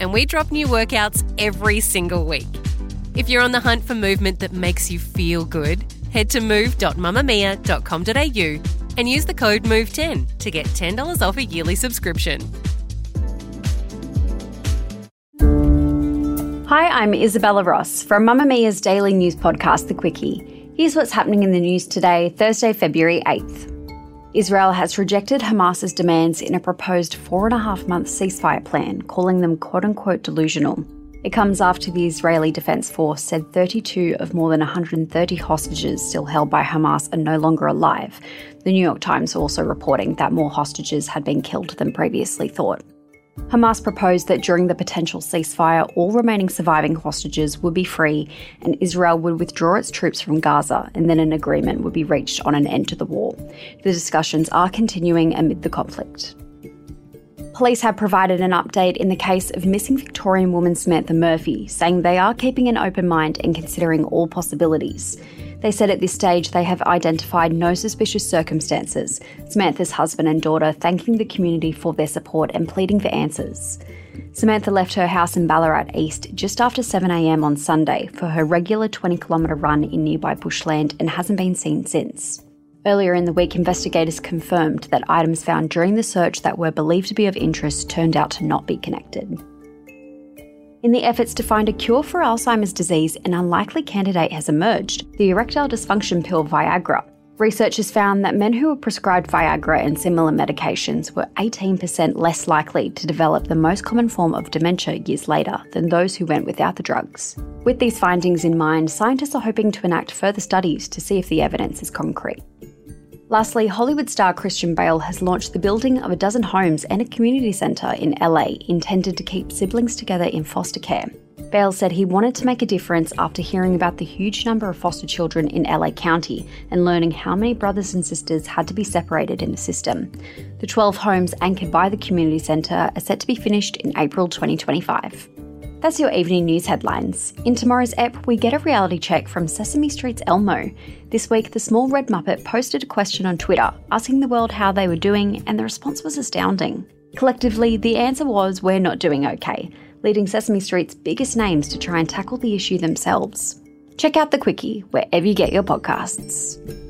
and we drop new workouts every single week. If you're on the hunt for movement that makes you feel good, head to move.mamamia.com.au and use the code MOVE10 to get $10 off a yearly subscription. Hi, I'm Isabella Ross from Mamamia's daily news podcast, The Quicky. Here's what's happening in the news today, Thursday, February 8th. Israel has rejected Hamas's demands in a proposed four and a half month ceasefire plan, calling them quote unquote delusional. It comes after the Israeli Defense Force said 32 of more than 130 hostages still held by Hamas are no longer alive. The New York Times also reporting that more hostages had been killed than previously thought. Hamas proposed that during the potential ceasefire, all remaining surviving hostages would be free and Israel would withdraw its troops from Gaza, and then an agreement would be reached on an end to the war. The discussions are continuing amid the conflict. Police have provided an update in the case of missing Victorian woman Samantha Murphy, saying they are keeping an open mind and considering all possibilities. They said at this stage they have identified no suspicious circumstances. Samantha's husband and daughter thanking the community for their support and pleading for answers. Samantha left her house in Ballarat East just after 7am on Sunday for her regular 20 kilometre run in nearby bushland and hasn't been seen since. Earlier in the week, investigators confirmed that items found during the search that were believed to be of interest turned out to not be connected. In the efforts to find a cure for Alzheimer's disease, an unlikely candidate has emerged the erectile dysfunction pill Viagra. Researchers found that men who were prescribed Viagra and similar medications were 18% less likely to develop the most common form of dementia years later than those who went without the drugs. With these findings in mind, scientists are hoping to enact further studies to see if the evidence is concrete. Lastly, Hollywood star Christian Bale has launched the building of a dozen homes and a community centre in LA intended to keep siblings together in foster care. Bale said he wanted to make a difference after hearing about the huge number of foster children in LA County and learning how many brothers and sisters had to be separated in the system. The 12 homes anchored by the community centre are set to be finished in April 2025. That's your evening news headlines. In tomorrow's ep, we get a reality check from Sesame Street's Elmo. This week, the small red Muppet posted a question on Twitter asking the world how they were doing, and the response was astounding. Collectively, the answer was we're not doing okay, leading Sesame Street's biggest names to try and tackle the issue themselves. Check out The Quicky wherever you get your podcasts.